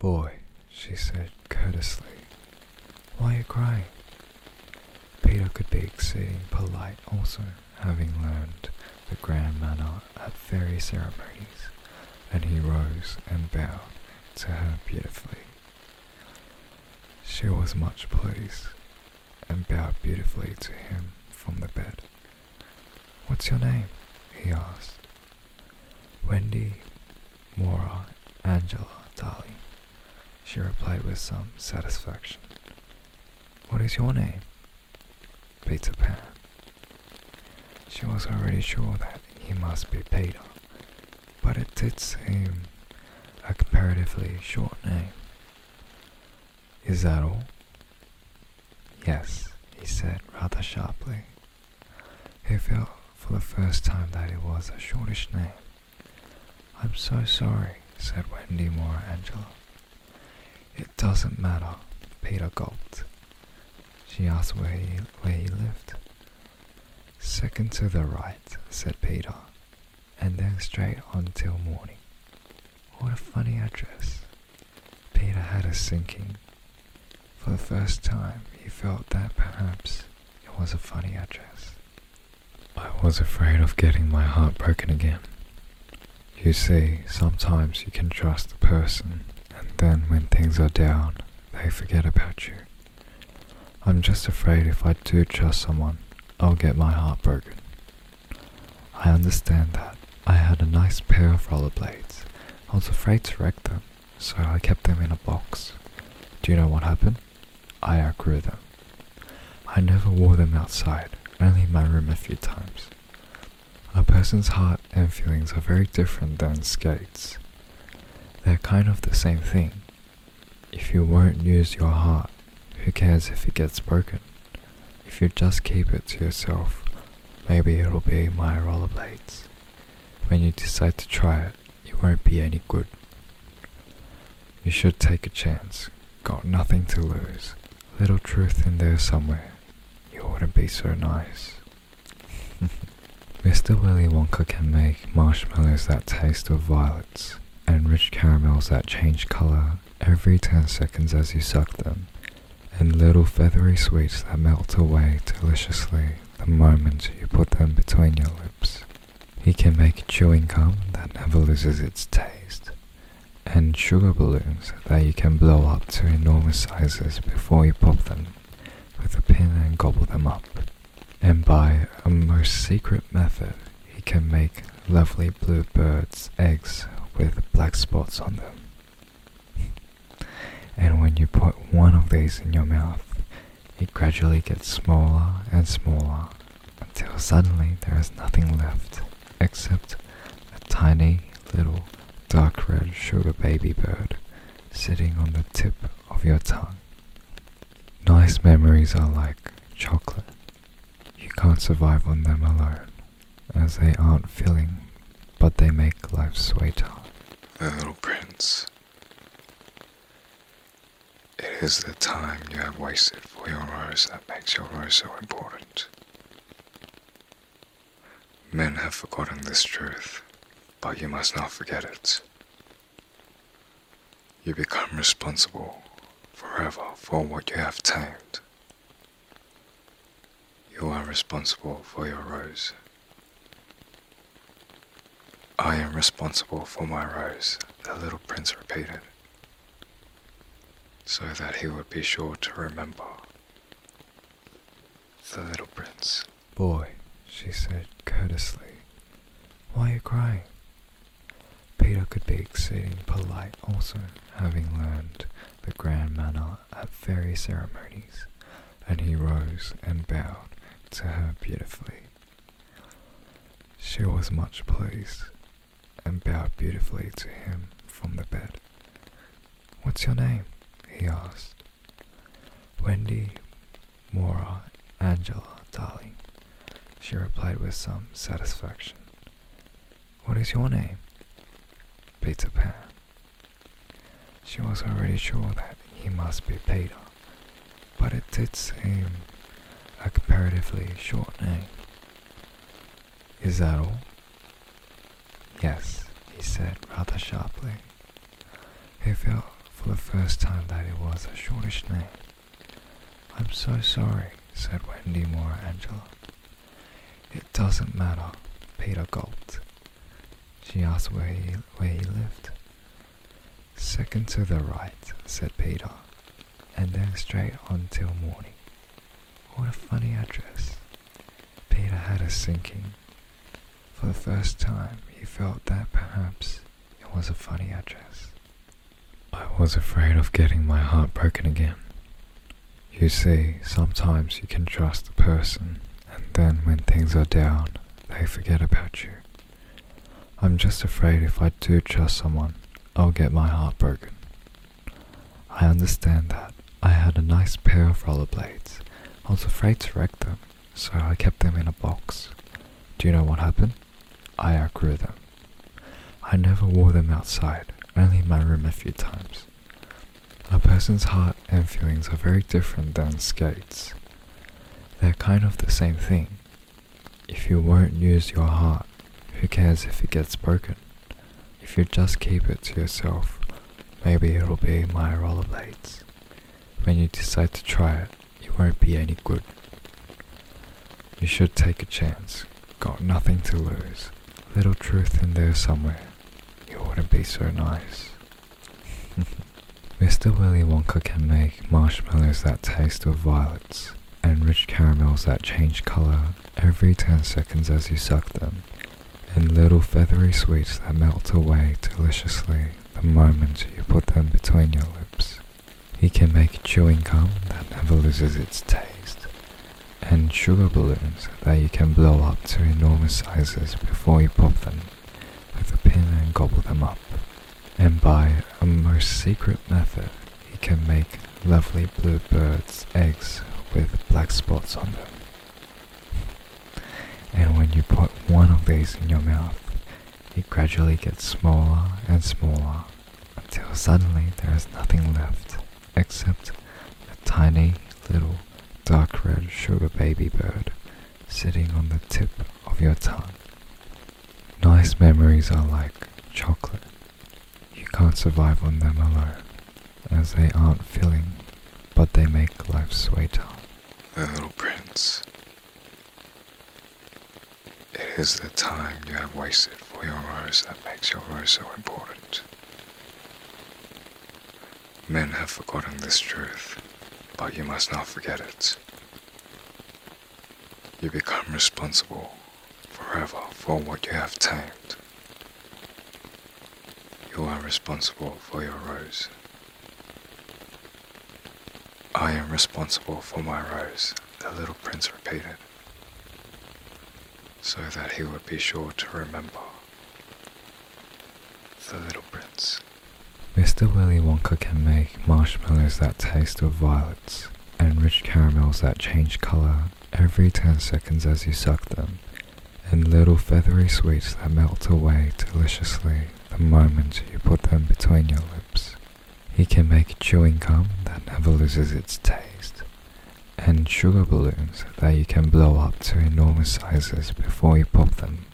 Boy, she said courteously, why are you crying? Peter could be exceeding polite also, having learned the grand manner at fairy ceremonies, and he rose and bowed to her beautifully. She was much pleased, and bowed beautifully to him from the bed. What's your name? he asked. Wendy, Moira, she replied with some satisfaction. What is your name? Peter Pan. She was already sure that he must be Peter, but it did seem a comparatively short name. Is that all? Yes, he said rather sharply. He felt for the first time that it was a shortish name. I'm so sorry, said Wendy Moira Angela. It doesn't matter, Peter gulped. She asked where he, where he lived. Second to the right, said Peter, and then straight on till morning. What a funny address. Peter had a sinking. For the first time, he felt that perhaps it was a funny address. I was afraid of getting my heart broken again. You see, sometimes you can trust a person, then when things are down, they forget about you. I'm just afraid if I do trust someone, I'll get my heart broken. I understand that. I had a nice pair of rollerblades. I was afraid to wreck them, so I kept them in a box. Do you know what happened? I outgrew them. I never wore them outside, only in my room a few times. A person's heart and feelings are very different than skates. They're kind of the same thing. If you won't use your heart, who cares if it gets broken? If you just keep it to yourself, maybe it'll be my rollerblades. When you decide to try it, it won't be any good. You should take a chance. Got nothing to lose. Little truth in there somewhere. You wouldn't be so nice. Mr. Willy Wonka can make marshmallows that taste of violets and rich caramels that change color every 10 seconds as you suck them, and little feathery sweets that melt away deliciously the moment you put them between your lips. He can make chewing gum that never loses its taste, and sugar balloons that you can blow up to enormous sizes before you pop them with a pin and gobble them up. And by a most secret method, he can make lovely blue birds' eggs with black spots on them. and when you put one of these in your mouth, it gradually gets smaller and smaller until suddenly there is nothing left except a tiny little dark red sugar baby bird sitting on the tip of your tongue. Nice memories are like chocolate. You can't survive on them alone, as they aren't filling, but they make life sweeter. The Little Prince. It is the time you have wasted for your rose that makes your rose so important. Men have forgotten this truth, but you must not forget it. You become responsible forever for what you have tamed. You are responsible for your rose. I am responsible for my rose, the little prince repeated, so that he would be sure to remember. The little prince. Boy, she said courteously, why are you crying? Peter could be exceeding polite also, having learned the grand manner at fairy ceremonies, and he rose and bowed to her beautifully. She was much pleased, and bowed beautifully to him from the bed. What's your name? he asked. Wendy, Moira, Angela, darling, she replied with some satisfaction. What is your name? Peter Pan. She was already sure that he must be Peter, but it did seem a comparatively short name. Is that all? Yes, he said rather sharply. He felt for the first time that it was a shortish name. I'm so sorry, said Wendy Moira Angela. It doesn't matter, Peter gulped. She asked where he, where he lived. Second to the right, said Peter, and then straight on till morning. What a funny address. Peter had a sinking. For the first time, he felt that perhaps it was a funny address. I was afraid of getting my heart broken again. You see, sometimes you can trust a person, and then when things are down, they forget about you. I'm just afraid if I do trust someone, I'll get my heart broken. I understand that. I had a nice pair of rollerblades. I was afraid to wreck them, so I kept them in a box. Do you know what happened? I outgrew them. I never wore them outside, only in my room a few times. A person's heart and feelings are very different than skates. They're kind of the same thing. If you won't use your heart, who cares if it gets broken? If you just keep it to yourself, maybe it'll be my rollerblades. When you decide to try it, it won't be any good. You should take a chance. Got nothing to lose. Little truth in there somewhere. you wouldn't be so nice. Mr. Willy Wonka can make marshmallows that taste of violets and rich caramels that change color every 10 seconds as you suck them, and little feathery sweets that melt away deliciously the moment you put them between your lips. He can make chewing gum that never loses its taste, and sugar balloons that you can blow up to enormous sizes before you pop them with a pin and gobble them up. And by a most secret method, he can make lovely blue birds' eggs with black spots on them. And when you put one of these in your mouth, it gradually gets smaller and smaller until suddenly there is nothing left except a tiny little dark red sugar baby bird sitting on the tip of your tongue. Nice memories are like chocolate You can't survive on them alone, as they aren't filling, but they make life sweeter. The little prince. It is the time you have wasted for your rose that makes your rose so important. Men have forgotten this truth, but you must not forget it. You become responsible forever for what you have tamed. You are responsible for your rose. I am responsible for my rose, the little prince repeated, so that he would be sure to remember. The little prince. Mr. Willy Wonka can make marshmallows that taste of violets and rich caramels that change color every 10 seconds as you suck them, and little feathery sweets that melt away deliciously the moment you put them between your lips. He can make chewing gum that never loses its taste, and sugar balloons that you can blow up to enormous sizes before you pop them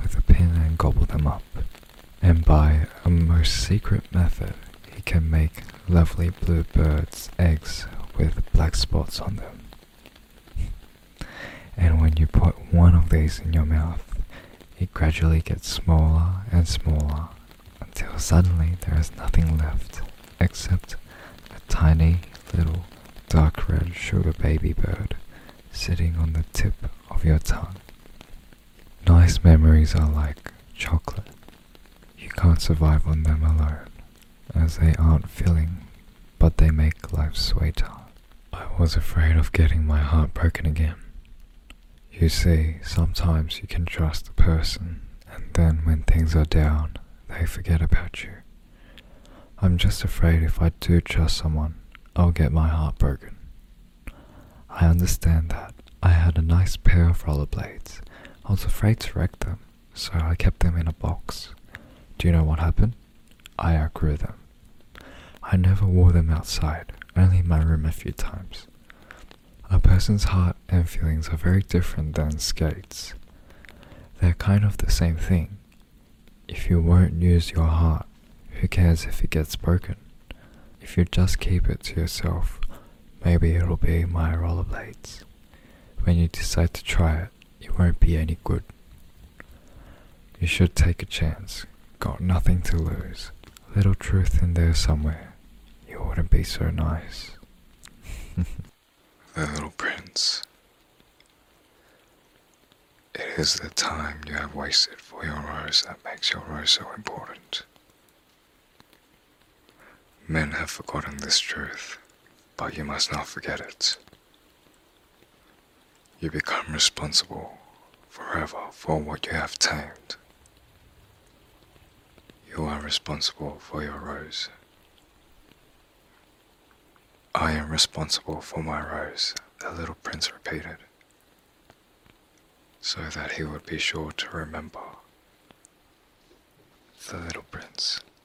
with a pin and gobble them up. And by a most secret method, he can make lovely blue birds' eggs with black spots on them. and when you put one of these in your mouth, it gradually gets smaller and smaller until suddenly there is nothing left except a tiny little dark red sugar baby bird sitting on the tip of your tongue. Nice memories are like chocolate. You can't survive on them alone, as they aren't filling, but they make life sweeter. I was afraid of getting my heart broken again. You see, sometimes you can trust a person, and then when things are down, they forget about you. I'm just afraid if I do trust someone, I'll get my heart broken. I understand that. I had a nice pair of rollerblades. I was afraid to wreck them, so I kept them in a box. Do you know what happened? I outgrew them. I never wore them outside, only in my room a few times. A person's heart and feelings are very different than skates. They're kind of the same thing. If you won't use your heart, who cares if it gets broken? If you just keep it to yourself, maybe it'll be my rollerblades. When you decide to try it, it won't be any good. You should take a chance. Got nothing to lose. Little truth in there somewhere. You wouldn't be so nice. The Little Prince. It is the time you have wasted for your rose that makes your rose so important. Men have forgotten this truth, but you must not forget it. You become responsible forever for what you have tamed. You are responsible for your rose. I am responsible for my rose, the little prince repeated, so that he would be sure to remember the little prince.